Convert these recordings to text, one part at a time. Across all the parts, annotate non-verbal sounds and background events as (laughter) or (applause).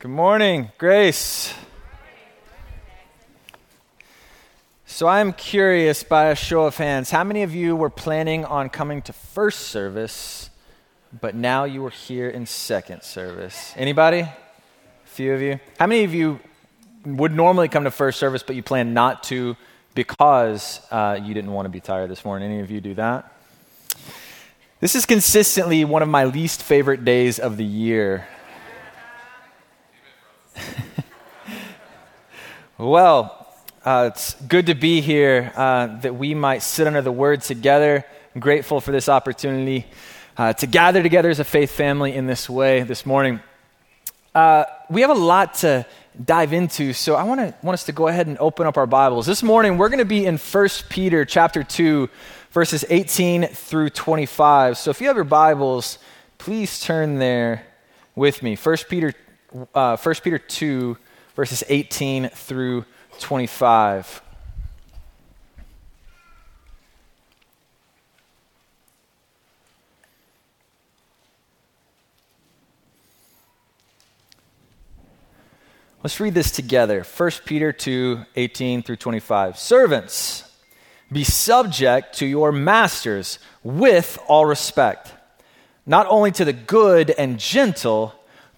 Good morning, Grace. So I'm curious by a show of hands, how many of you were planning on coming to first service, but now you are here in second service? Anybody? A few of you? How many of you would normally come to first service, but you plan not to because uh, you didn't want to be tired this morning? Any of you do that? This is consistently one of my least favorite days of the year. (laughs) well, uh, it's good to be here uh, that we might sit under the word together. I'm grateful for this opportunity uh, to gather together as a faith family in this way this morning. Uh, we have a lot to dive into, so I want, to, want us to go ahead and open up our Bibles. This morning, we're going to be in 1 Peter chapter 2 verses 18 through 25. So if you have your Bibles, please turn there with me. 1 Peter, uh, 1 Peter 2, verses 18 through 25. Let's read this together. 1 Peter 2 18 through 25. Servants, be subject to your masters with all respect, not only to the good and gentle,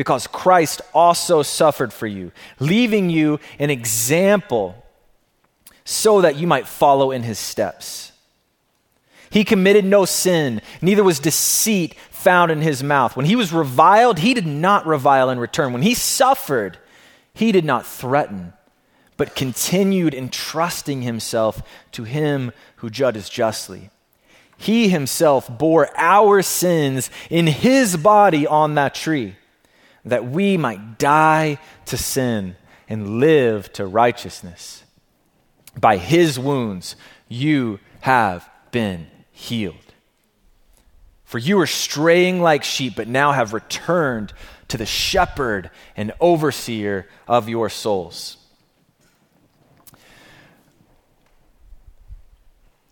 because Christ also suffered for you, leaving you an example so that you might follow in his steps. He committed no sin, neither was deceit found in his mouth. When he was reviled, he did not revile in return. When he suffered, he did not threaten but continued entrusting himself to him who judges justly. He himself bore our sins in his body on that tree, that we might die to sin and live to righteousness. By his wounds, you have been healed. For you were straying like sheep, but now have returned to the shepherd and overseer of your souls.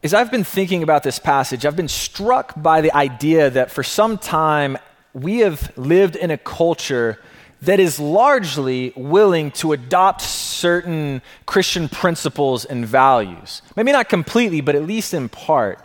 as I've been thinking about this passage, I've been struck by the idea that for some time we have lived in a culture that is largely willing to adopt certain Christian principles and values. Maybe not completely, but at least in part.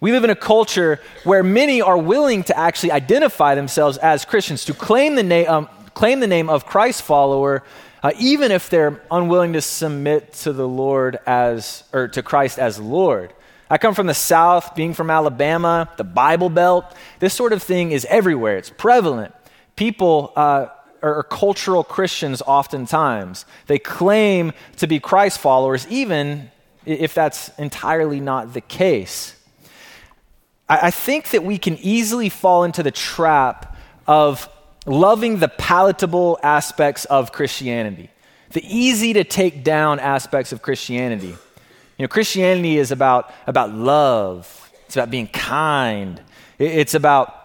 We live in a culture where many are willing to actually identify themselves as Christians, to claim the, na- um, claim the name of Christ follower, uh, even if they're unwilling to submit to the Lord as, or to Christ as Lord. I come from the South, being from Alabama, the Bible Belt. This sort of thing is everywhere, it's prevalent. People uh, are cultural Christians oftentimes. They claim to be Christ followers, even if that's entirely not the case. I, I think that we can easily fall into the trap of loving the palatable aspects of Christianity, the easy to take down aspects of Christianity. You know, Christianity is about, about love, it's about being kind, it's about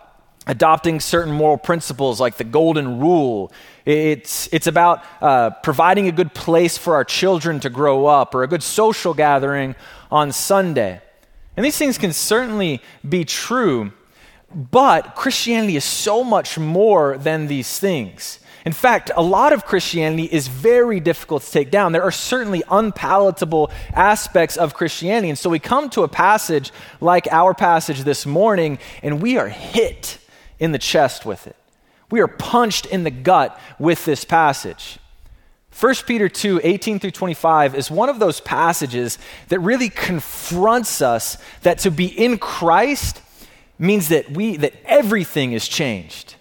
adopting certain moral principles like the golden rule. It's, it's about uh, providing a good place for our children to grow up or a good social gathering on Sunday. And these things can certainly be true, but Christianity is so much more than these things. In fact, a lot of Christianity is very difficult to take down. There are certainly unpalatable aspects of Christianity. And so we come to a passage like our passage this morning, and we are hit in the chest with it. We are punched in the gut with this passage. 1 Peter 2, 18 through 25 is one of those passages that really confronts us that to be in Christ means that we that everything is changed.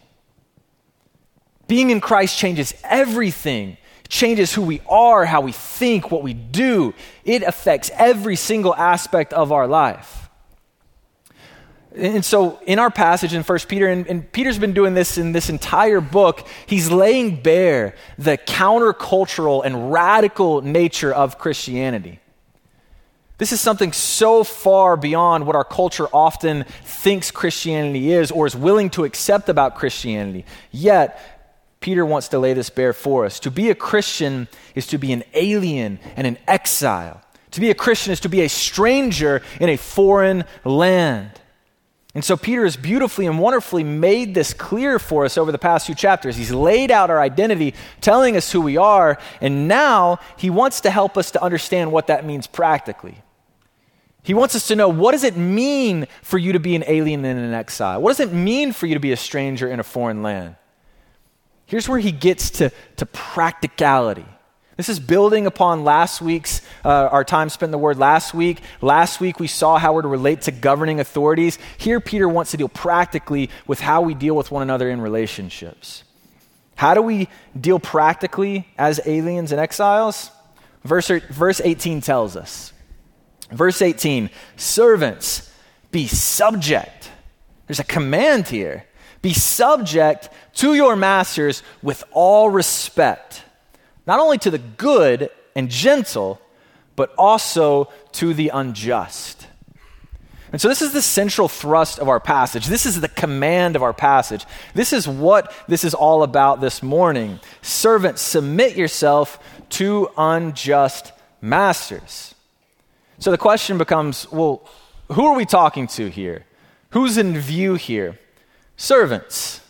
Being in Christ changes everything. Changes who we are, how we think, what we do. It affects every single aspect of our life. And so, in our passage in 1 Peter, and, and, Peter's been doing this in this entire book, he's laying bare the countercultural and radical nature of Christianity. This is something so far beyond what our culture often thinks Christianity is or is willing to accept about Christianity. Yet, Peter wants to lay this bare for us. To be a Christian is to be an alien and an exile. To be a Christian is to be a stranger in a foreign land. And so Peter has beautifully and wonderfully made this clear for us over the past few chapters. He's laid out our identity, telling us who we are, and now he wants to help us to understand what that means practically. He wants us to know what does it mean for you to be an alien and an exile? What does it mean for you to be a stranger in a foreign land? Here's where he gets to, to practicality. This is building upon last week's, uh, our time spent in the Word last week. Last week we saw how we're to relate to governing authorities. Here, Peter wants to deal practically with how we deal with one another in relationships. How do we deal practically as aliens and exiles? Verse, verse 18 tells us. Verse 18 Servants, be subject. There's a command here. Be subject to your masters with all respect not only to the good and gentle, but also to the unjust. And so, this is the central thrust of our passage. This is the command of our passage. This is what this is all about this morning. Servants, submit yourself to unjust masters. So, the question becomes well, who are we talking to here? Who's in view here? Servants.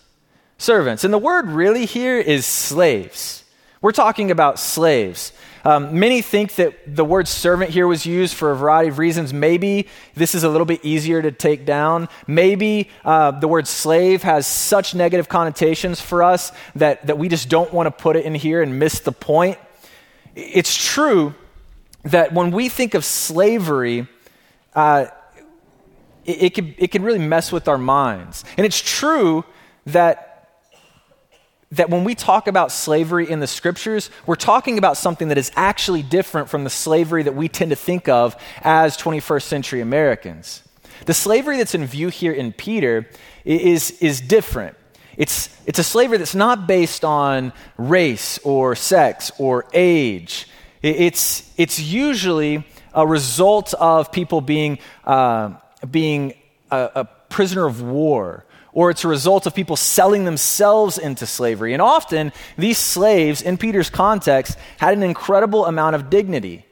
Servants. And the word really here is slaves. We're talking about slaves. Um, many think that the word servant here was used for a variety of reasons. Maybe this is a little bit easier to take down. Maybe uh, the word slave has such negative connotations for us that, that we just don't want to put it in here and miss the point. It's true that when we think of slavery, uh, it, it, can, it can really mess with our minds. And it's true that that when we talk about slavery in the scriptures, we're talking about something that is actually different from the slavery that we tend to think of as 21st century Americans. The slavery that's in view here in Peter is, is different. It's, it's a slavery that's not based on race or sex or age. It's, it's usually a result of people being, uh, being a, a prisoner of war or it's a result of people selling themselves into slavery. And often, these slaves, in Peter's context, had an incredible amount of dignity.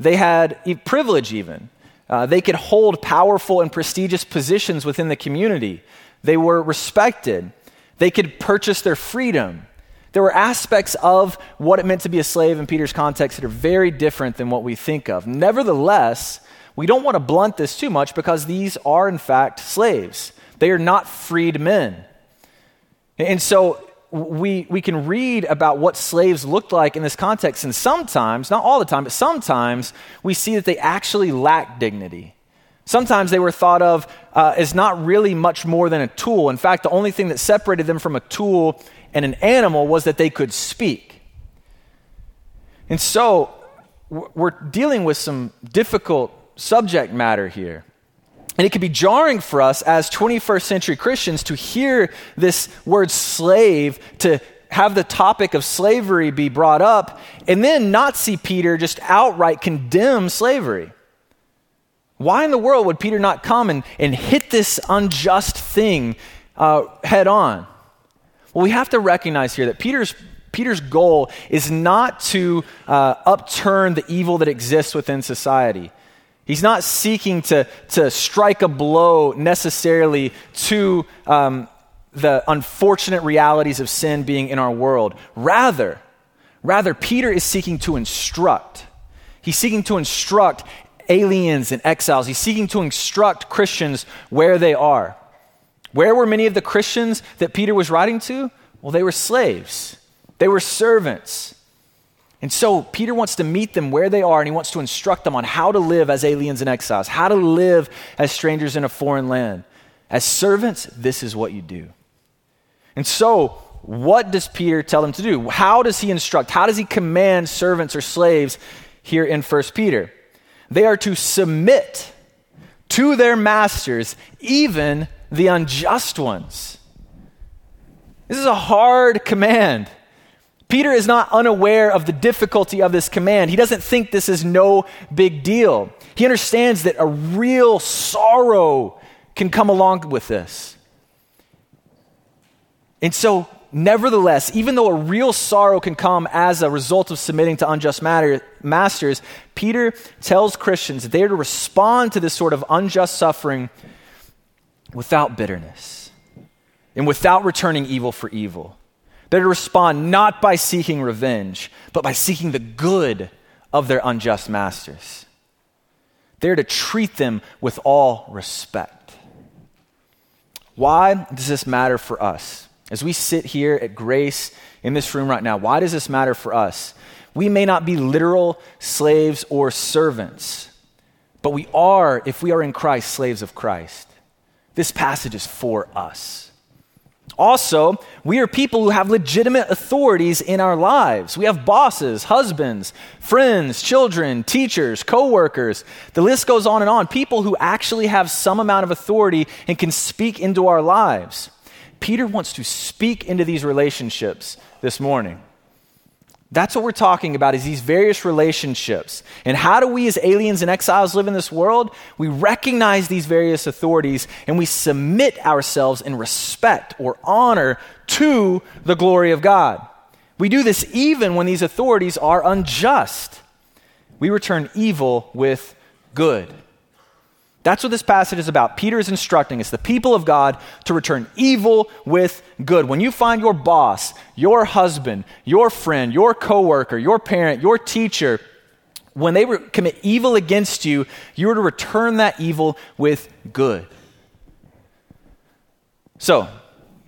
They had privilege, even. Uh, they could hold powerful and prestigious positions within the community. They were respected. They could purchase their freedom. There were aspects of what it meant to be a slave in Peter's context that are very different than what we think of. Nevertheless, we don't want to blunt this too much because these are, in fact, slaves. They are not freed men. And so we, we can read about what slaves looked like in this context, and sometimes, not all the time, but sometimes we see that they actually lack dignity. Sometimes they were thought of uh, as not really much more than a tool. In fact, the only thing that separated them from a tool and an animal was that they could speak. And so we're dealing with some difficult subject matter here. And it can be jarring for us as 21st century Christians to hear this word slave, to have the topic of slavery be brought up, and then not see Peter just outright condemn slavery. Why in the world would Peter not come and, and hit this unjust thing uh, head on? Well, we have to recognize here that Peter's, Peter's goal is not to uh, upturn the evil that exists within society. He's not seeking to, to strike a blow necessarily to um, the unfortunate realities of sin being in our world. Rather, rather, Peter is seeking to instruct. He's seeking to instruct aliens and exiles. He's seeking to instruct Christians where they are. Where were many of the Christians that Peter was writing to? Well, they were slaves, they were servants. And so Peter wants to meet them where they are and he wants to instruct them on how to live as aliens and exiles, how to live as strangers in a foreign land. As servants, this is what you do. And so, what does Peter tell them to do? How does he instruct? How does he command servants or slaves here in 1 Peter? They are to submit to their masters, even the unjust ones. This is a hard command. Peter is not unaware of the difficulty of this command. He doesn't think this is no big deal. He understands that a real sorrow can come along with this. And so, nevertheless, even though a real sorrow can come as a result of submitting to unjust matter, masters, Peter tells Christians that they are to respond to this sort of unjust suffering without bitterness and without returning evil for evil. They're to respond not by seeking revenge, but by seeking the good of their unjust masters. They're to treat them with all respect. Why does this matter for us? As we sit here at Grace in this room right now, why does this matter for us? We may not be literal slaves or servants, but we are, if we are in Christ, slaves of Christ. This passage is for us. Also, we are people who have legitimate authorities in our lives. We have bosses, husbands, friends, children, teachers, coworkers. The list goes on and on. People who actually have some amount of authority and can speak into our lives. Peter wants to speak into these relationships this morning. That's what we're talking about is these various relationships. And how do we as aliens and exiles live in this world? We recognize these various authorities and we submit ourselves in respect or honor to the glory of God. We do this even when these authorities are unjust. We return evil with good. That's what this passage is about. Peter is instructing us, the people of God, to return evil with good. When you find your boss, your husband, your friend, your coworker, your parent, your teacher, when they re- commit evil against you, you are to return that evil with good. So,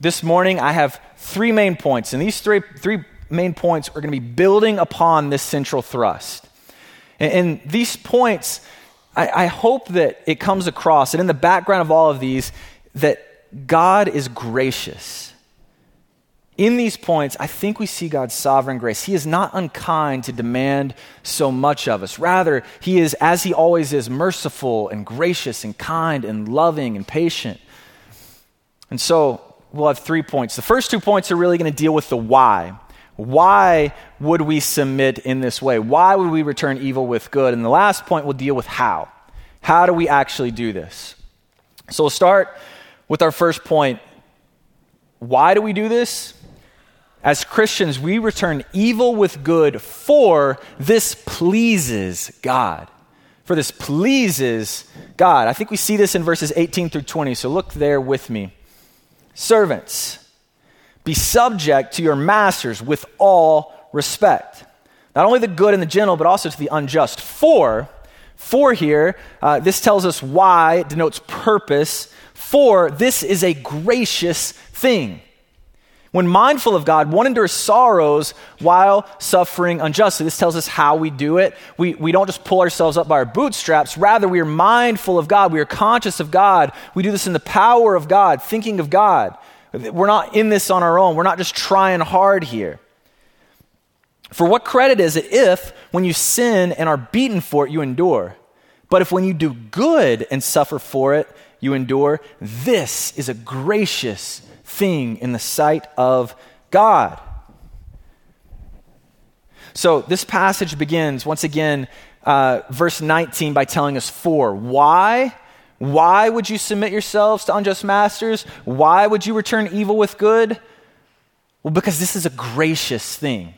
this morning I have three main points, and these three, three main points are going to be building upon this central thrust. and, and these points I, I hope that it comes across, and in the background of all of these, that God is gracious. In these points, I think we see God's sovereign grace. He is not unkind to demand so much of us. Rather, He is, as He always is, merciful and gracious and kind and loving and patient. And so we'll have three points. The first two points are really going to deal with the why. Why would we submit in this way? Why would we return evil with good? And the last point will deal with how. How do we actually do this? So we'll start with our first point. Why do we do this? As Christians, we return evil with good, for this pleases God. For this pleases God. I think we see this in verses 18 through 20, so look there with me. Servants, be subject to your masters with all respect. Not only the good and the gentle, but also to the unjust. For, for here, uh, this tells us why, it denotes purpose. For this is a gracious thing. When mindful of God, one endures sorrows while suffering unjustly. This tells us how we do it. We, we don't just pull ourselves up by our bootstraps. Rather, we are mindful of God. We are conscious of God. We do this in the power of God, thinking of God. We're not in this on our own. We're not just trying hard here. For what credit is it if, when you sin and are beaten for it, you endure? But if when you do good and suffer for it, you endure, this is a gracious thing in the sight of God. So this passage begins, once again, uh, verse 19, by telling us for. Why? Why would you submit yourselves to unjust masters? Why would you return evil with good? Well, because this is a gracious thing.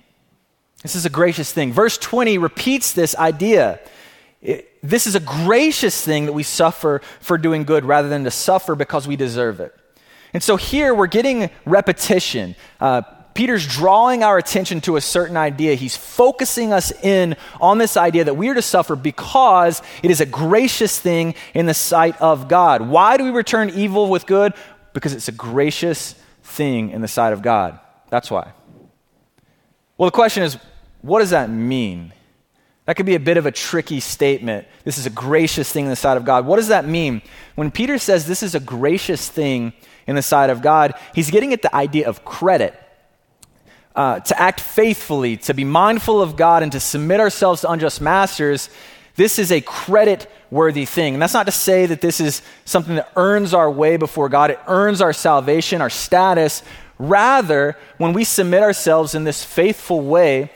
This is a gracious thing. Verse 20 repeats this idea. It, this is a gracious thing that we suffer for doing good rather than to suffer because we deserve it. And so here we're getting repetition. Uh, Peter's drawing our attention to a certain idea. He's focusing us in on this idea that we are to suffer because it is a gracious thing in the sight of God. Why do we return evil with good? Because it's a gracious thing in the sight of God. That's why. Well, the question is, what does that mean? That could be a bit of a tricky statement. This is a gracious thing in the sight of God. What does that mean? When Peter says this is a gracious thing in the sight of God, he's getting at the idea of credit uh, to act faithfully, to be mindful of God, and to submit ourselves to unjust masters, This is a credit worthy thing. And that's not to say that this is something that earns our way before God, it earns our salvation, our status. Rather, when we submit ourselves in this faithful way,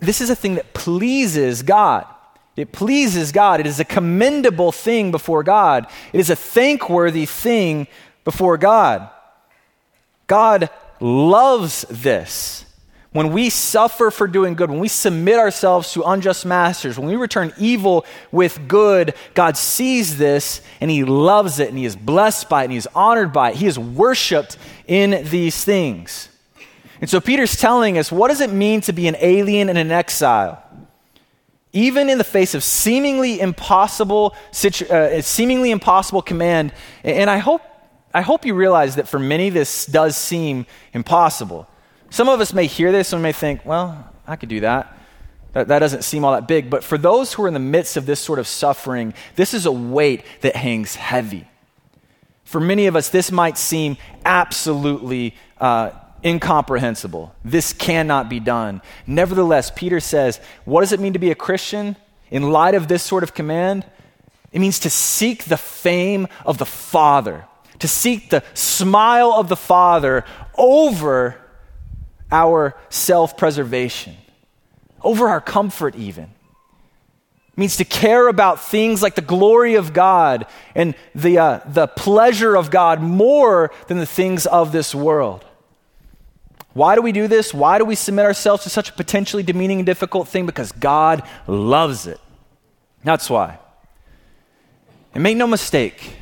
this is a thing that pleases God. It pleases God. It is a commendable thing before God. It is a thankworthy thing before God. God loves this. When we suffer for doing good, when we submit ourselves to unjust masters, when we return evil with good, God sees this and He loves it and He is blessed by it and He is honored by it. He is worshiped in these things. And so Peter's telling us what does it mean to be an alien and an exile? Even in the face of seemingly impossible, uh, seemingly impossible command, and I hope, I hope you realize that for many this does seem impossible. Some of us may hear this and may think, well, I could do that. That, that doesn't seem all that big. But for those who are in the midst of this sort of suffering, this is a weight that hangs heavy. For many of us, this might seem absolutely uh, incomprehensible. This cannot be done. Nevertheless, Peter says, what does it mean to be a Christian in light of this sort of command? It means to seek the fame of the Father, to seek the smile of the Father over our self preservation, over our comfort, even. It means to care about things like the glory of God and the, uh, the pleasure of God more than the things of this world. Why do we do this? Why do we submit ourselves to such a potentially demeaning and difficult thing? Because God loves it. That's why. And make no mistake,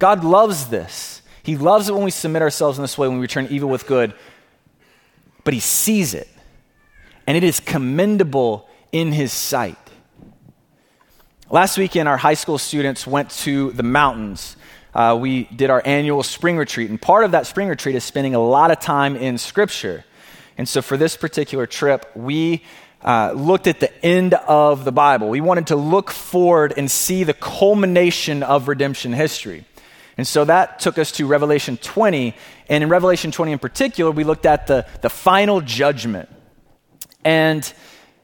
God loves this. He loves it when we submit ourselves in this way, when we return evil with good but he sees it, and it is commendable in his sight. Last weekend, our high school students went to the mountains. Uh, we did our annual spring retreat, and part of that spring retreat is spending a lot of time in Scripture. And so, for this particular trip, we uh, looked at the end of the Bible. We wanted to look forward and see the culmination of redemption history. And so that took us to Revelation 20. And in Revelation 20 in particular, we looked at the, the final judgment. And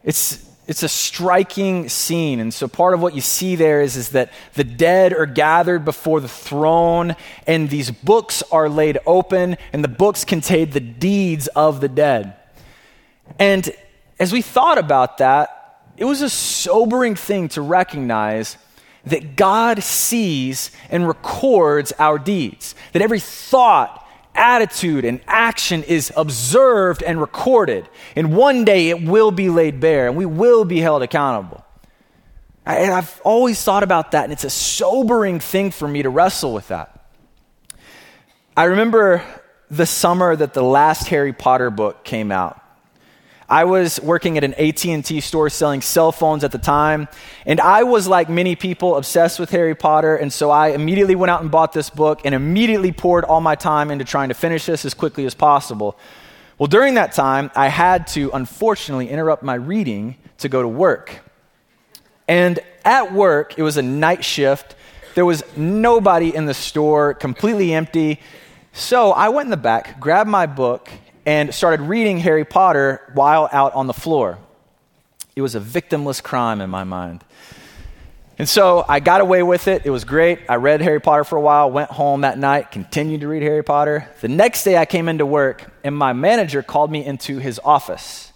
it's, it's a striking scene. And so part of what you see there is, is that the dead are gathered before the throne, and these books are laid open, and the books contain the deeds of the dead. And as we thought about that, it was a sobering thing to recognize that God sees and records our deeds, that every thought, attitude, and action is observed and recorded. And one day it will be laid bare and we will be held accountable. And I've always thought about that, and it's a sobering thing for me to wrestle with that. I remember the summer that the last Harry Potter book came out. I was working at an AT&T store selling cell phones at the time, and I was like many people obsessed with Harry Potter, and so I immediately went out and bought this book and immediately poured all my time into trying to finish this as quickly as possible. Well, during that time, I had to unfortunately interrupt my reading to go to work. And at work, it was a night shift. There was nobody in the store, completely empty. So I went in the back, grabbed my book, and started reading Harry Potter while out on the floor. It was a victimless crime in my mind. And so I got away with it. It was great. I read Harry Potter for a while, went home that night, continued to read Harry Potter. The next day I came into work, and my manager called me into his office.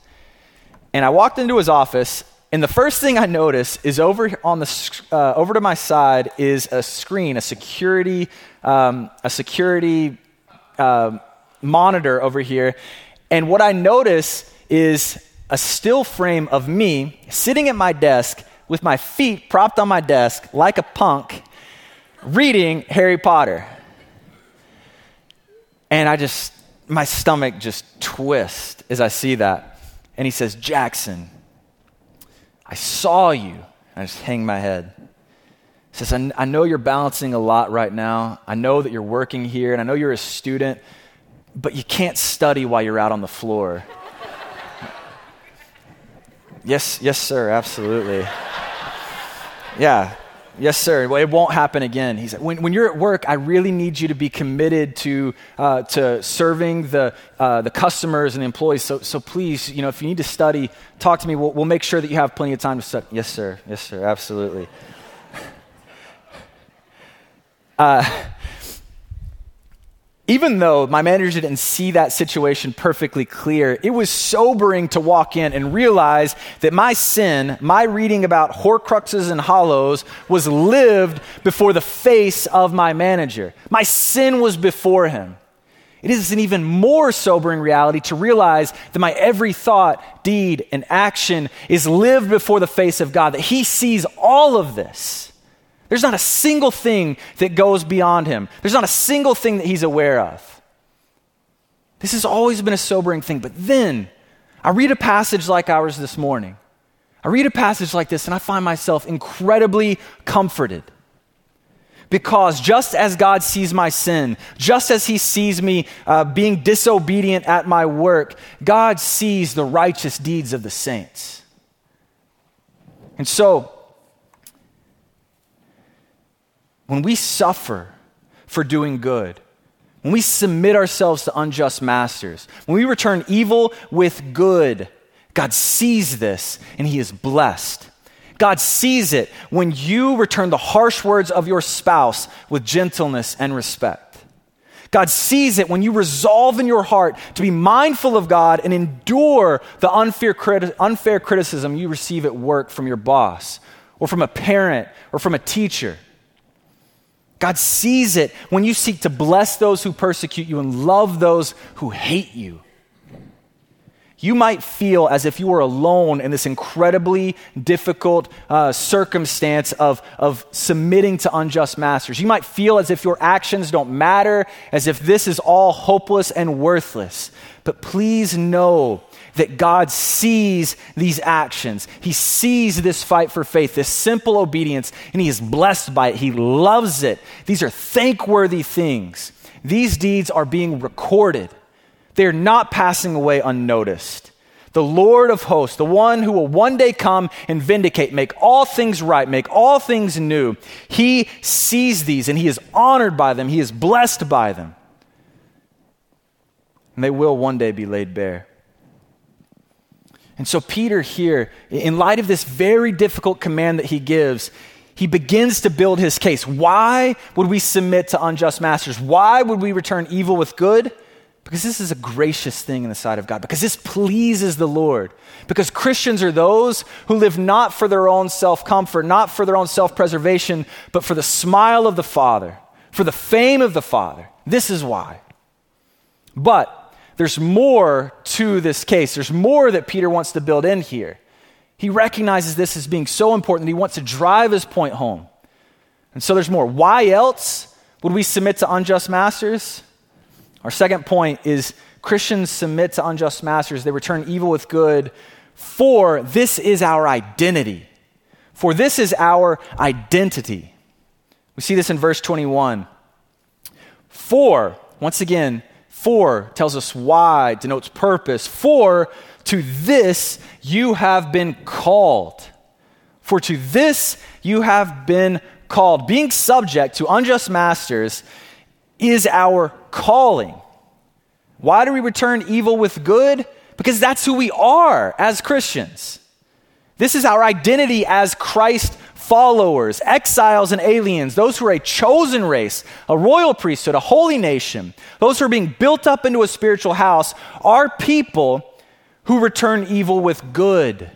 And I walked into his office, and the first thing I noticed is over on the uh, over to my side is a screen, a security, um, a security uh, monitor over here. And what I notice is a still frame of me sitting at my desk with my feet propped on my desk like a punk reading Harry Potter. And I just, my stomach just twists as I see that. And he says, Jackson, I saw you. I just hang my head. He says, I, I know you're balancing a lot right now. I know that you're working here, and I know you're a student but you can't study while you're out on the floor. yes, yes, sir, absolutely. Yeah, Yes, sir. It won't happen again. He said, when, when you're at work, I really need you to be committed to, uh, to serving the, uh, the customers and the employees. So, so please, you know, if you need to study, talk to me. We'll, we'll make sure that you have plenty of time to study. Yes, sir. Yes, sir. Absolutely. Uh, even though my manager didn't see that situation perfectly clear, it was sobering to walk in and realize that my sin, my reading about horcruxes and hallows, was lived before the face of my manager. My sin was before him. It is an even more sobering reality to realize that my every thought, deed, and action is lived before the face of God, that He sees all of this. There's not a single thing that goes beyond him, there's not a single thing that he's aware of. This has always been a sobering thing. But then I read a passage like ours this morning. I read a passage like this and I find myself incredibly comforted. Because just as God sees my sin, just as He sees me uh, being disobedient at my work, God sees the righteous deeds of the saints. And so, when we suffer for doing good, when we submit ourselves to unjust masters, when we return evil with good, God sees this and He is blessed. God sees it when you return the harsh words of your spouse with gentleness and respect. God sees it when you resolve in your heart to be mindful of God and endure the unfair, criti- unfair criticism you receive at work from your boss or from a parent or from a teacher. God sees it when you seek to bless those who persecute you and love those who hate you. You might feel as if you were alone in this incredibly difficult uh, circumstance of, of submitting to unjust masters. You might feel as if your actions don't matter, as if this is all hopeless and worthless. But please know that God sees these actions. He sees this fight for faith, this simple obedience, and He is blessed by it. He loves it. These are thankworthy things. These deeds are being recorded, they are not passing away unnoticed. The Lord of hosts, the one who will one day come and vindicate, make all things right, make all things new, he sees these and he is honored by them, he is blessed by them. And they will one day be laid bare. And so, Peter here, in light of this very difficult command that he gives, he begins to build his case. Why would we submit to unjust masters? Why would we return evil with good? Because this is a gracious thing in the sight of God, because this pleases the Lord. Because Christians are those who live not for their own self comfort, not for their own self preservation, but for the smile of the Father, for the fame of the Father. This is why. But there's more to this case. There's more that Peter wants to build in here. He recognizes this as being so important that he wants to drive his point home. And so there's more. Why else would we submit to unjust masters? Our second point is Christians submit to unjust masters. They return evil with good, for this is our identity. For this is our identity. We see this in verse 21. For, once again, for tells us why, denotes purpose. For to this you have been called. For to this you have been called. Being subject to unjust masters is our calling. Why do we return evil with good? Because that's who we are as Christians. This is our identity as Christ followers, exiles and aliens, those who are a chosen race, a royal priesthood, a holy nation, those who are being built up into a spiritual house, are people who return evil with good.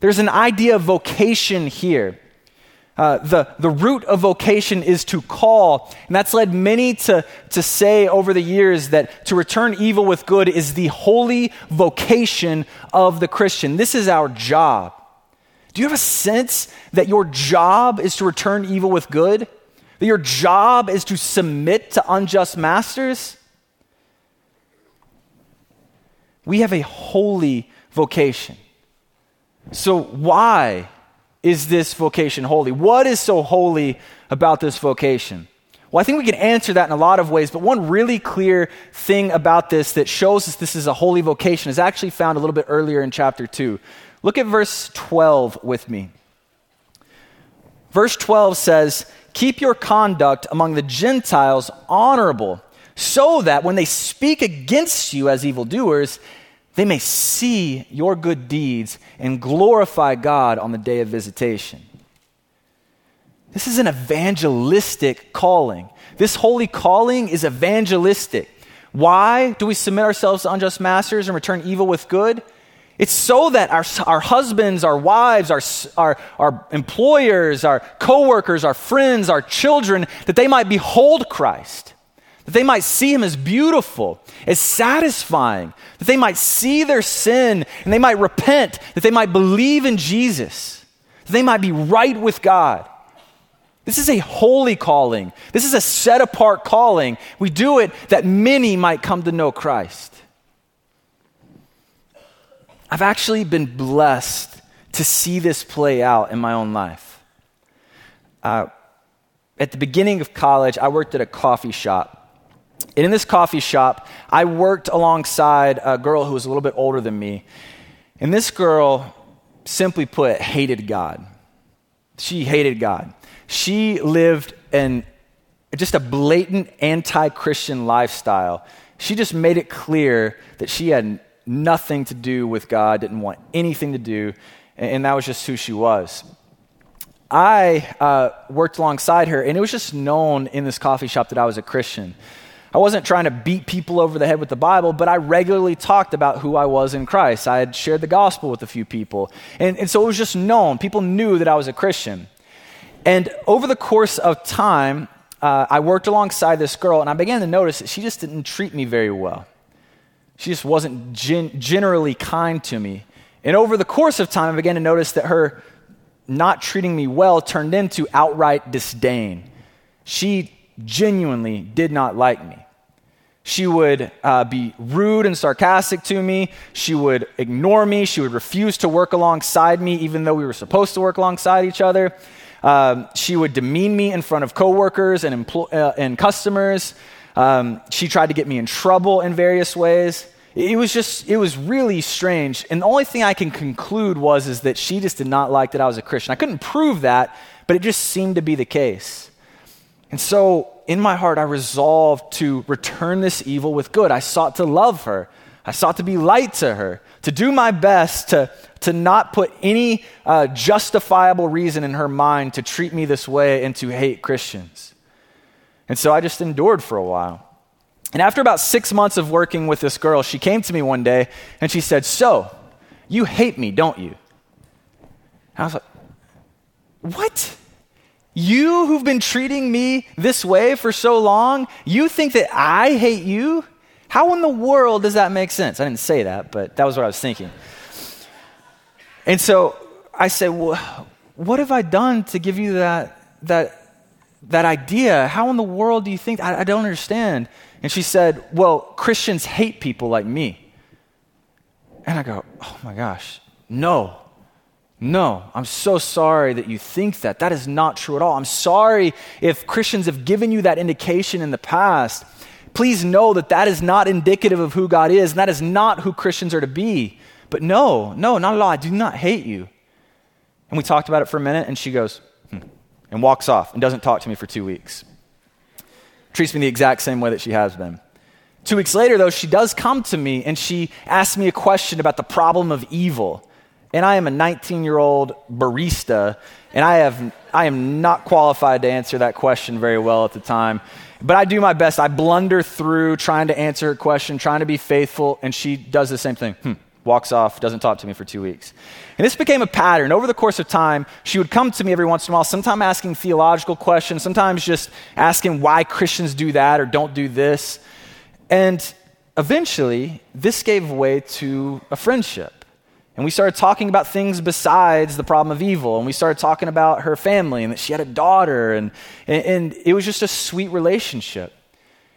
There's an idea of vocation here. Uh, the, the root of vocation is to call. And that's led many to, to say over the years that to return evil with good is the holy vocation of the Christian. This is our job. Do you have a sense that your job is to return evil with good? That your job is to submit to unjust masters? We have a holy vocation. So, why is this vocation holy? What is so holy about this vocation? Well, I think we can answer that in a lot of ways, but one really clear thing about this that shows us this is a holy vocation is actually found a little bit earlier in chapter 2. Look at verse 12 with me. Verse 12 says, Keep your conduct among the Gentiles honorable, so that when they speak against you as evildoers, they may see your good deeds and glorify God on the day of visitation. This is an evangelistic calling. This holy calling is evangelistic. Why do we submit ourselves to unjust masters and return evil with good? It's so that our, our husbands, our wives, our, our, our employers, our coworkers, our friends, our children, that they might behold Christ, that they might see him as beautiful, as satisfying, that they might see their sin and they might repent, that they might believe in Jesus, that they might be right with God. This is a holy calling. This is a set apart calling. We do it that many might come to know Christ. I've actually been blessed to see this play out in my own life. Uh, at the beginning of college, I worked at a coffee shop. And in this coffee shop, I worked alongside a girl who was a little bit older than me. And this girl, simply put, hated God. She hated God. She lived in just a blatant anti Christian lifestyle. She just made it clear that she had nothing to do with God, didn't want anything to do, and that was just who she was. I uh, worked alongside her, and it was just known in this coffee shop that I was a Christian. I wasn't trying to beat people over the head with the Bible, but I regularly talked about who I was in Christ. I had shared the gospel with a few people. And, and so it was just known. People knew that I was a Christian. And over the course of time, uh, I worked alongside this girl, and I began to notice that she just didn't treat me very well. She just wasn't gen- generally kind to me. And over the course of time, I began to notice that her not treating me well turned into outright disdain. She genuinely did not like me. She would uh, be rude and sarcastic to me. She would ignore me. She would refuse to work alongside me, even though we were supposed to work alongside each other. Um, she would demean me in front of coworkers and, empl- uh, and customers. Um, she tried to get me in trouble in various ways. It was just, it was really strange. And the only thing I can conclude was is that she just did not like that I was a Christian. I couldn't prove that, but it just seemed to be the case. And so in my heart, I resolved to return this evil with good. I sought to love her. I sought to be light to her, to do my best to, to not put any uh, justifiable reason in her mind to treat me this way and to hate Christians. And so I just endured for a while. And after about six months of working with this girl, she came to me one day and she said, So, you hate me, don't you? And I was like, What? You who've been treating me this way for so long, you think that I hate you? How in the world does that make sense? I didn't say that, but that was what I was thinking. And so I said, Well, what have I done to give you that, that that idea. How in the world do you think? I, I don't understand. And she said, Well, Christians hate people like me. And I go, Oh my gosh, no. No, I'm so sorry that you think that. That is not true at all. I'm sorry if Christians have given you that indication in the past. Please know that that is not indicative of who God is, and that is not who Christians are to be. But no, no, not at all. I do not hate you. And we talked about it for a minute, and she goes, and walks off and doesn't talk to me for two weeks. Treats me the exact same way that she has been. Two weeks later, though, she does come to me and she asks me a question about the problem of evil. And I am a 19 year old barista, and I, have, I am not qualified to answer that question very well at the time. But I do my best. I blunder through trying to answer her question, trying to be faithful, and she does the same thing. Hmm walks off, doesn't talk to me for two weeks. And this became a pattern. Over the course of time, she would come to me every once in a while, sometimes asking theological questions, sometimes just asking why Christians do that or don't do this. And eventually, this gave way to a friendship. And we started talking about things besides the problem of evil. And we started talking about her family and that she had a daughter. And, and, and it was just a sweet relationship.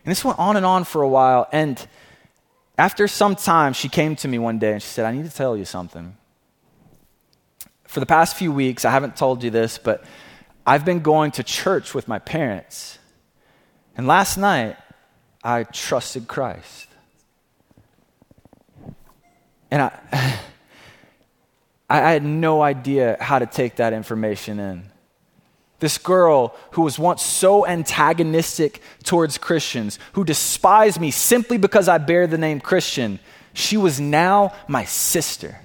And this went on and on for a while. And after some time, she came to me one day and she said, I need to tell you something. For the past few weeks, I haven't told you this, but I've been going to church with my parents. And last night, I trusted Christ. And I, (sighs) I had no idea how to take that information in. This girl who was once so antagonistic towards Christians, who despised me simply because I bear the name Christian, she was now my sister.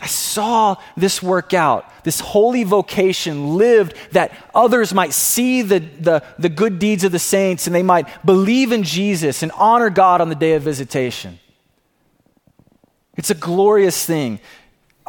I saw this work out, this holy vocation lived that others might see the, the, the, good deeds of the saints and they might believe in Jesus and honor God on the day of visitation. It's a glorious thing.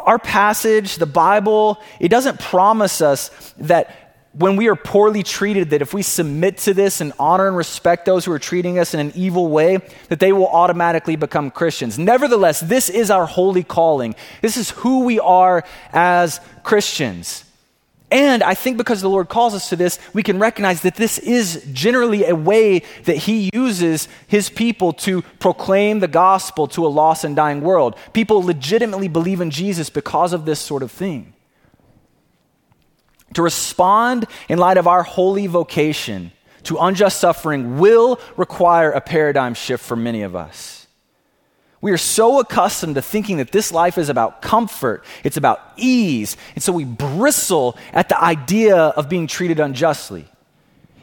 Our passage, the Bible, it doesn't promise us that when we are poorly treated, that if we submit to this and honor and respect those who are treating us in an evil way, that they will automatically become Christians. Nevertheless, this is our holy calling. This is who we are as Christians. And I think because the Lord calls us to this, we can recognize that this is generally a way that He uses His people to proclaim the gospel to a lost and dying world. People legitimately believe in Jesus because of this sort of thing. To respond in light of our holy vocation to unjust suffering will require a paradigm shift for many of us. We are so accustomed to thinking that this life is about comfort, it's about ease, and so we bristle at the idea of being treated unjustly.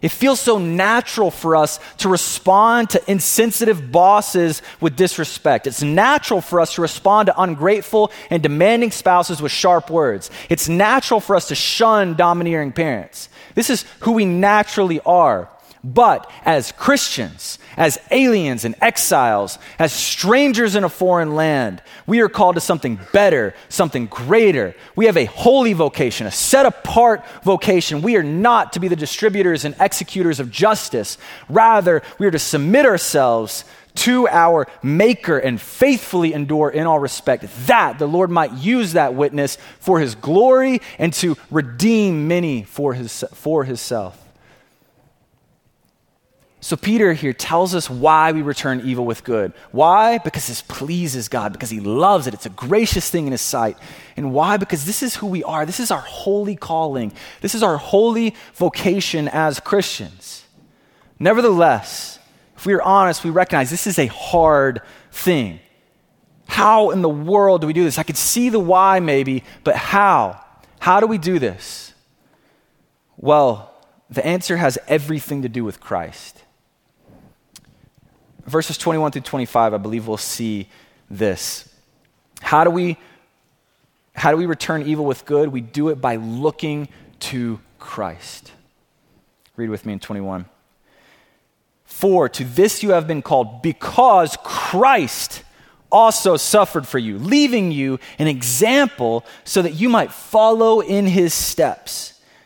It feels so natural for us to respond to insensitive bosses with disrespect. It's natural for us to respond to ungrateful and demanding spouses with sharp words. It's natural for us to shun domineering parents. This is who we naturally are. But as Christians, as aliens and exiles, as strangers in a foreign land, we are called to something better, something greater. We have a holy vocation, a set apart vocation. We are not to be the distributors and executors of justice. Rather, we are to submit ourselves to our Maker and faithfully endure in all respect, that the Lord might use that witness for his glory and to redeem many for, his, for himself. So, Peter here tells us why we return evil with good. Why? Because this pleases God, because he loves it. It's a gracious thing in his sight. And why? Because this is who we are. This is our holy calling. This is our holy vocation as Christians. Nevertheless, if we are honest, we recognize this is a hard thing. How in the world do we do this? I could see the why maybe, but how? How do we do this? Well, the answer has everything to do with Christ verses 21 through 25, I believe we'll see this. How do we how do we return evil with good? We do it by looking to Christ. Read with me in 21. For to this you have been called because Christ also suffered for you, leaving you an example so that you might follow in his steps.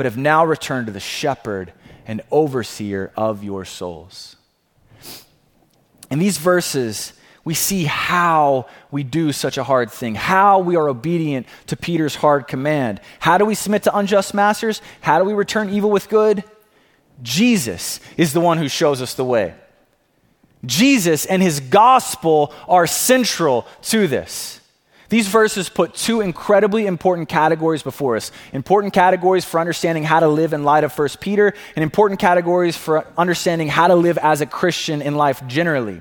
but have now returned to the shepherd and overseer of your souls. In these verses, we see how we do such a hard thing, how we are obedient to Peter's hard command. How do we submit to unjust masters? How do we return evil with good? Jesus is the one who shows us the way. Jesus and his gospel are central to this. These verses put two incredibly important categories before us important categories for understanding how to live in light of 1 Peter, and important categories for understanding how to live as a Christian in life generally.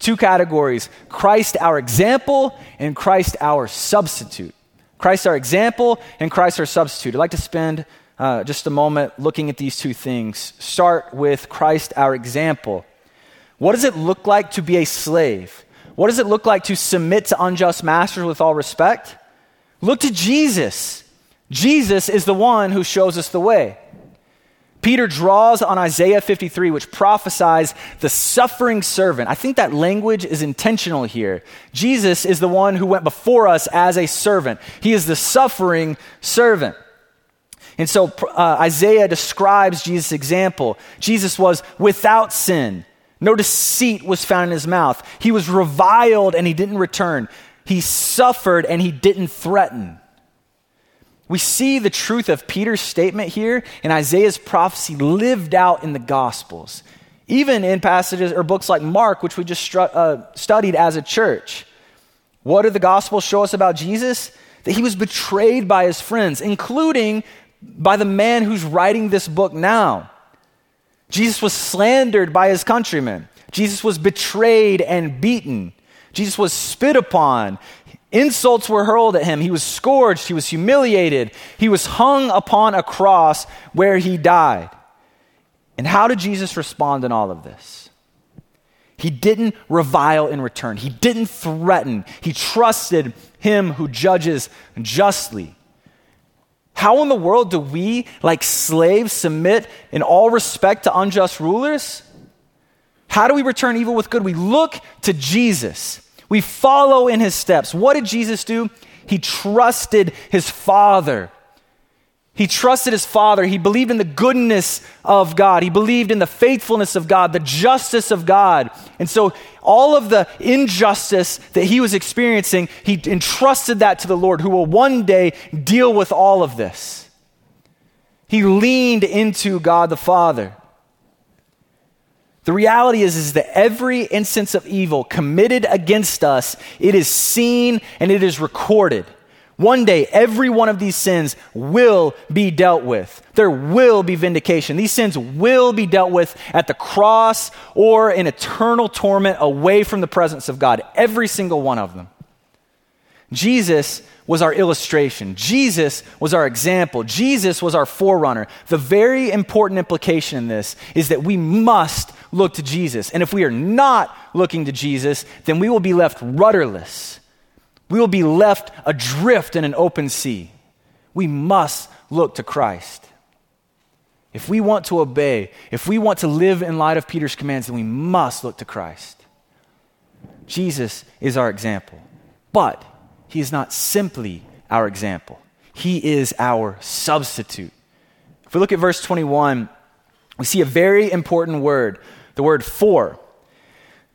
Two categories Christ our example, and Christ our substitute. Christ our example, and Christ our substitute. I'd like to spend uh, just a moment looking at these two things. Start with Christ our example. What does it look like to be a slave? What does it look like to submit to unjust masters with all respect? Look to Jesus. Jesus is the one who shows us the way. Peter draws on Isaiah 53, which prophesies the suffering servant. I think that language is intentional here. Jesus is the one who went before us as a servant, he is the suffering servant. And so uh, Isaiah describes Jesus' example. Jesus was without sin. No deceit was found in his mouth. He was reviled and he didn't return. He suffered and he didn't threaten. We see the truth of Peter's statement here in Isaiah's prophecy lived out in the Gospels, even in passages or books like Mark, which we just stru- uh, studied as a church. What did the Gospels show us about Jesus? That he was betrayed by his friends, including by the man who's writing this book now. Jesus was slandered by his countrymen. Jesus was betrayed and beaten. Jesus was spit upon. Insults were hurled at him. He was scourged. He was humiliated. He was hung upon a cross where he died. And how did Jesus respond in all of this? He didn't revile in return, he didn't threaten. He trusted him who judges justly. How in the world do we, like slaves, submit in all respect to unjust rulers? How do we return evil with good? We look to Jesus. We follow in his steps. What did Jesus do? He trusted his Father. He trusted his Father. He believed in the goodness of God. He believed in the faithfulness of God, the justice of God. And so, all of the injustice that he was experiencing, he entrusted that to the Lord, who will one day deal with all of this. He leaned into God the Father. The reality is, is that every instance of evil committed against us, it is seen and it is recorded. One day, every one of these sins will be dealt with. There will be vindication. These sins will be dealt with at the cross or in eternal torment away from the presence of God. Every single one of them. Jesus was our illustration. Jesus was our example. Jesus was our forerunner. The very important implication in this is that we must look to Jesus. And if we are not looking to Jesus, then we will be left rudderless. We will be left adrift in an open sea. We must look to Christ. If we want to obey, if we want to live in light of Peter's commands, then we must look to Christ. Jesus is our example. But he is not simply our example, he is our substitute. If we look at verse 21, we see a very important word the word for.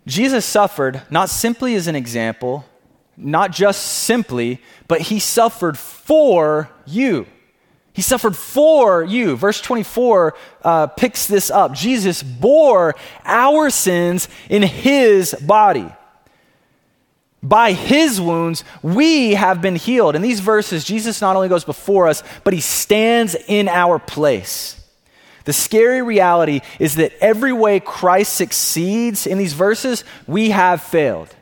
Jesus suffered not simply as an example, not just simply, but he suffered for you. He suffered for you. Verse 24 uh, picks this up. Jesus bore our sins in his body. By his wounds, we have been healed. In these verses, Jesus not only goes before us, but he stands in our place. The scary reality is that every way Christ succeeds in these verses, we have failed.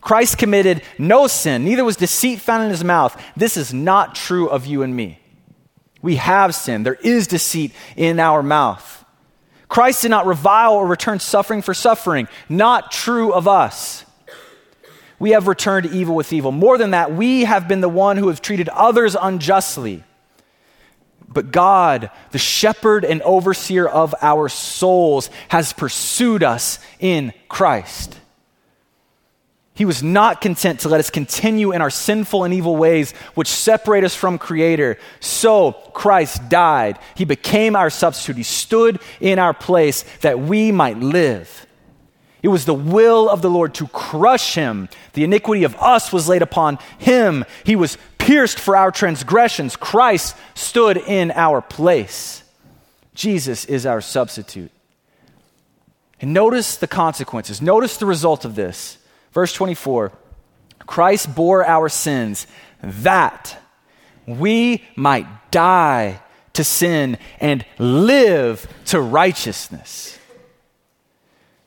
Christ committed no sin, neither was deceit found in his mouth. This is not true of you and me. We have sinned. There is deceit in our mouth. Christ did not revile or return suffering for suffering. Not true of us. We have returned evil with evil. More than that, we have been the one who have treated others unjustly. But God, the shepherd and overseer of our souls, has pursued us in Christ. He was not content to let us continue in our sinful and evil ways, which separate us from Creator. So Christ died. He became our substitute. He stood in our place that we might live. It was the will of the Lord to crush him. The iniquity of us was laid upon him. He was pierced for our transgressions. Christ stood in our place. Jesus is our substitute. And notice the consequences. Notice the result of this. Verse 24 Christ bore our sins that we might die to sin and live to righteousness.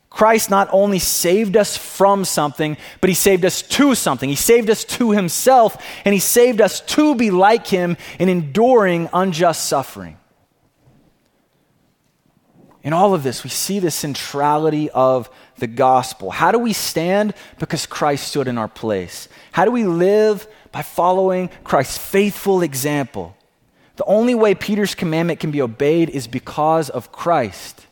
Christ not only saved us from something, but he saved us to something. He saved us to himself, and he saved us to be like him in enduring unjust suffering. In all of this, we see the centrality of the gospel. How do we stand? Because Christ stood in our place. How do we live? By following Christ's faithful example. The only way Peter's commandment can be obeyed is because of Christ.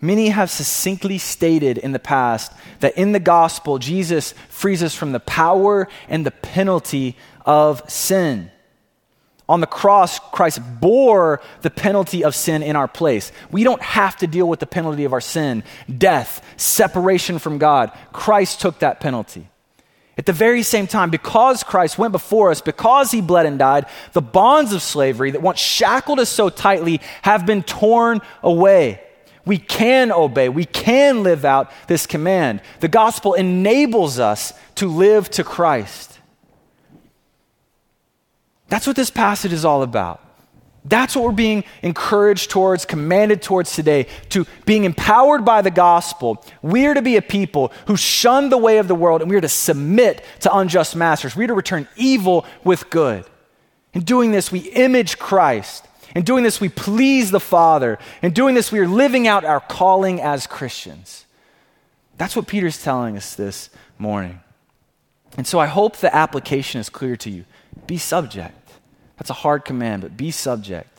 Many have succinctly stated in the past that in the gospel, Jesus frees us from the power and the penalty of sin. On the cross, Christ bore the penalty of sin in our place. We don't have to deal with the penalty of our sin, death, separation from God. Christ took that penalty. At the very same time, because Christ went before us, because he bled and died, the bonds of slavery that once shackled us so tightly have been torn away. We can obey, we can live out this command. The gospel enables us to live to Christ. That's what this passage is all about. That's what we're being encouraged towards, commanded towards today, to being empowered by the gospel. We are to be a people who shun the way of the world and we are to submit to unjust masters. We are to return evil with good. In doing this, we image Christ. In doing this, we please the Father. In doing this, we are living out our calling as Christians. That's what Peter's telling us this morning. And so I hope the application is clear to you. Be subject. That's a hard command, but be subject.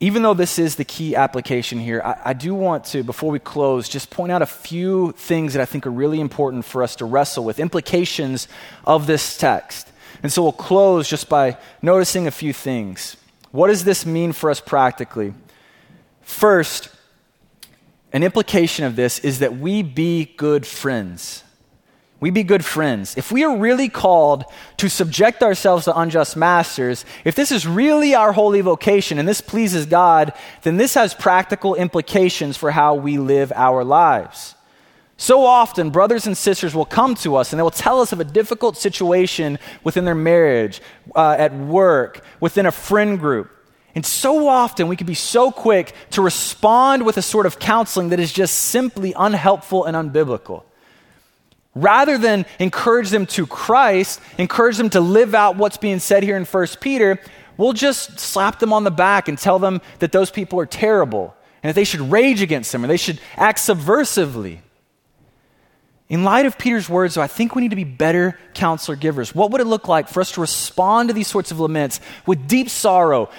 Even though this is the key application here, I, I, do want to, before we close, just point out a few things that I think are really important for us to wrestle with, implications of this text. And so we'll close just by noticing a few things. What does this mean for us practically? First, an implication of this is that we be good friends we be good friends. If we are really called to subject ourselves to unjust masters, if this is really our holy vocation and this pleases God, then this has practical implications for how we live our lives. So often, brothers and sisters will come to us and they will tell us of a difficult situation within their marriage, uh, at work, within a friend group. And so often, we can be so quick to respond with a sort of counseling that is just simply unhelpful and unbiblical. Rather than encourage them to Christ, encourage them to live out what's being said here in 1 Peter, we'll just slap them on the back and tell them that those people are terrible and that they should rage against them or they should act subversively. In light of Peter's words, though, I think we need to be better counselor givers. What would it look like for us to respond to these sorts of laments with deep sorrow,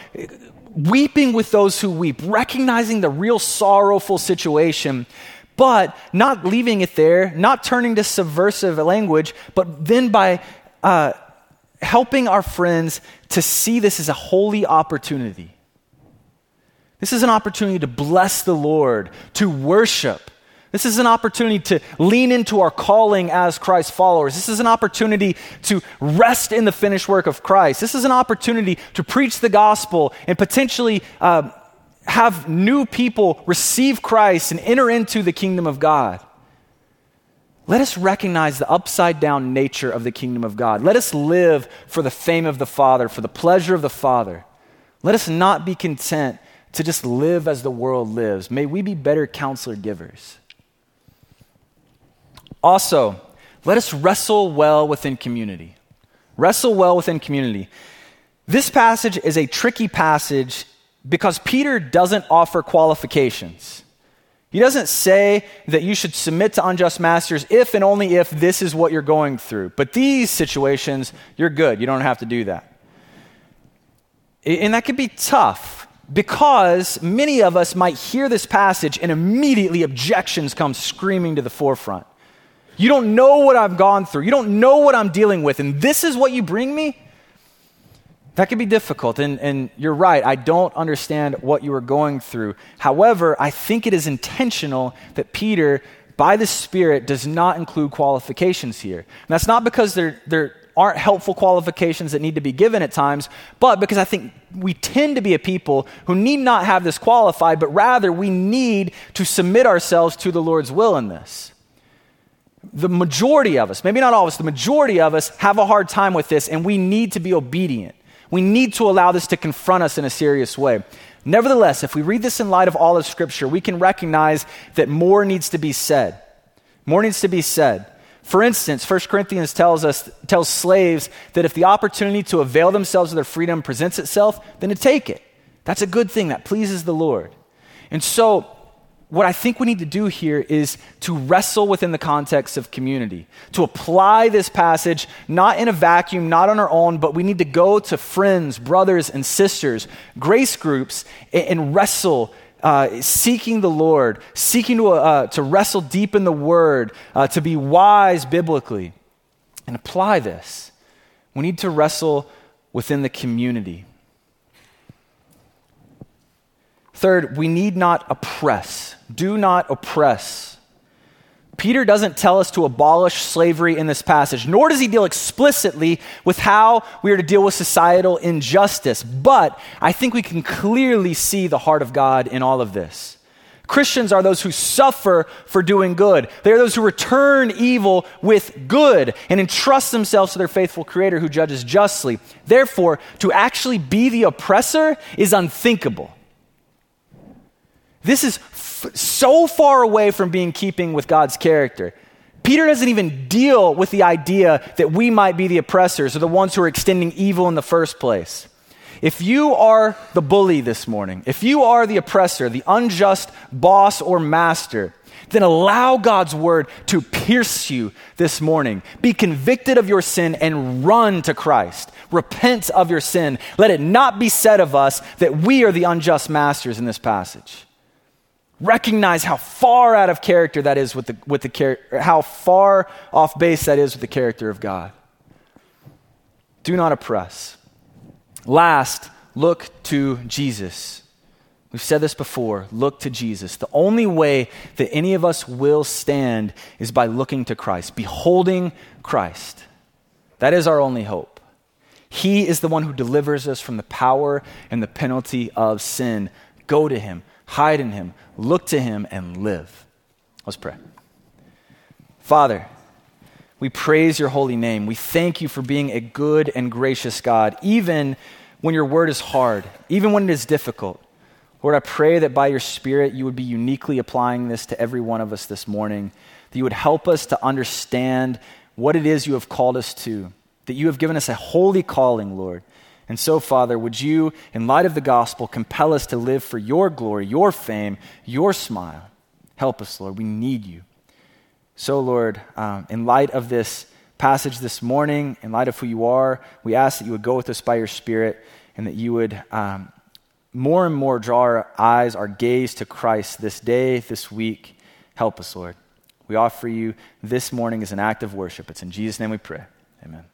weeping with those who weep, recognizing the real sorrowful situation, but not leaving it there, not turning to subversive language, but then by uh, helping our friends to see this as a holy opportunity. This is an opportunity to bless the Lord, to worship. This is an opportunity to lean into our calling as Christ followers. This is an opportunity to rest in the finished work of Christ. This is an opportunity to preach the gospel and potentially uh, have new people receive Christ and enter into the kingdom of God. Let us recognize the upside down nature of the kingdom of God. Let us live for the fame of the Father, for the pleasure of the Father. Let us not be content to just live as the world lives. May we be better counselor givers. Also, let us wrestle well within community. Wrestle well within community. This passage is a tricky passage because Peter doesn't offer qualifications. He doesn't say that you should submit to unjust masters if and only if this is what you're going through. But these situations, you're good. You don't have to do that. And that could be tough because many of us might hear this passage and immediately objections come screaming to the forefront. You don't know what I've gone through. You don't know what I'm dealing with. And this is what you bring me? That can be difficult, and, and you're right. I don't understand what you were going through. However, I think it is intentional that Peter, by the Spirit, does not include qualifications here. And that's not because there, there aren't helpful qualifications that need to be given at times, but because I think we tend to be a people who need not have this qualified, but rather we need to submit ourselves to the Lord's will in this. The majority of us, maybe not all of us, the majority of us have a hard time with this, and we need to be obedient. We need to allow this to confront us in a serious way. Nevertheless, if we read this in light of all of Scripture, we can recognize that more needs to be said. More needs to be said. For instance, 1 Corinthians tells us tells slaves that if the opportunity to avail themselves of their freedom presents itself, then to take it. That's a good thing that pleases the Lord. And so what I think we need to do here is to wrestle within the context of community, to apply this passage not in a vacuum, not on our own, but we need to go to friends, brothers, and sisters, grace groups, and, wrestle. Uh, seeking the Lord, seeking to, uh, to wrestle deep in the Word, uh, to be wise biblically, and apply this. We need to wrestle within the community. Third, we need not oppress. Do not oppress. Peter doesn't tell us to abolish slavery in this passage, nor does he deal explicitly with how we are to deal with societal injustice. But I think we can clearly see the heart of God in all of this. Christians are those who suffer for doing good. They are those who return evil with good and entrust themselves to their faithful Creator who judges justly. Therefore, to actually be the oppressor is unthinkable. This is f- so far away from being keeping with God's character. Peter doesn't even deal with the idea that we might be the oppressors or the ones who are extending evil in the first place. If you are the bully this morning, if you are the oppressor, the unjust boss or master, then allow God's word to pierce you this morning. Be convicted of your sin and run to Christ. Repent of your sin. Let it not be said of us that we are the unjust masters in this passage. Recognize how far out of character that is with the, with the how far off base that is with the character of God. Do not oppress. Last, look to Jesus. We've said this before look to Jesus. The only way that any of us will stand is by looking to Christ, beholding Christ. That is our only hope. He is the one who delivers us from the power and the penalty of sin. Go to Him, hide in Him, look to Him, and live. Let's pray. Father, we praise your holy name. We thank you for being a good and gracious God, even when your word is hard, even when it is difficult. Lord, I pray that by your Spirit you would be uniquely applying this to every one of us this morning, that you would help us to understand what it is you have called us to, that you have given us a holy calling, Lord. And so, Father, would you, in light of the gospel, compel us to live for your glory, your fame, your smile? Help us, Lord. We need you. So, Lord, um, in light of this passage this morning, in light of who you are, we ask that you would go with us by your Spirit and that you would um, more and more draw our eyes, our gaze to Christ this day, this week. Help us, Lord. We offer you this morning as an act of worship. It's in Jesus' name we pray. Amen.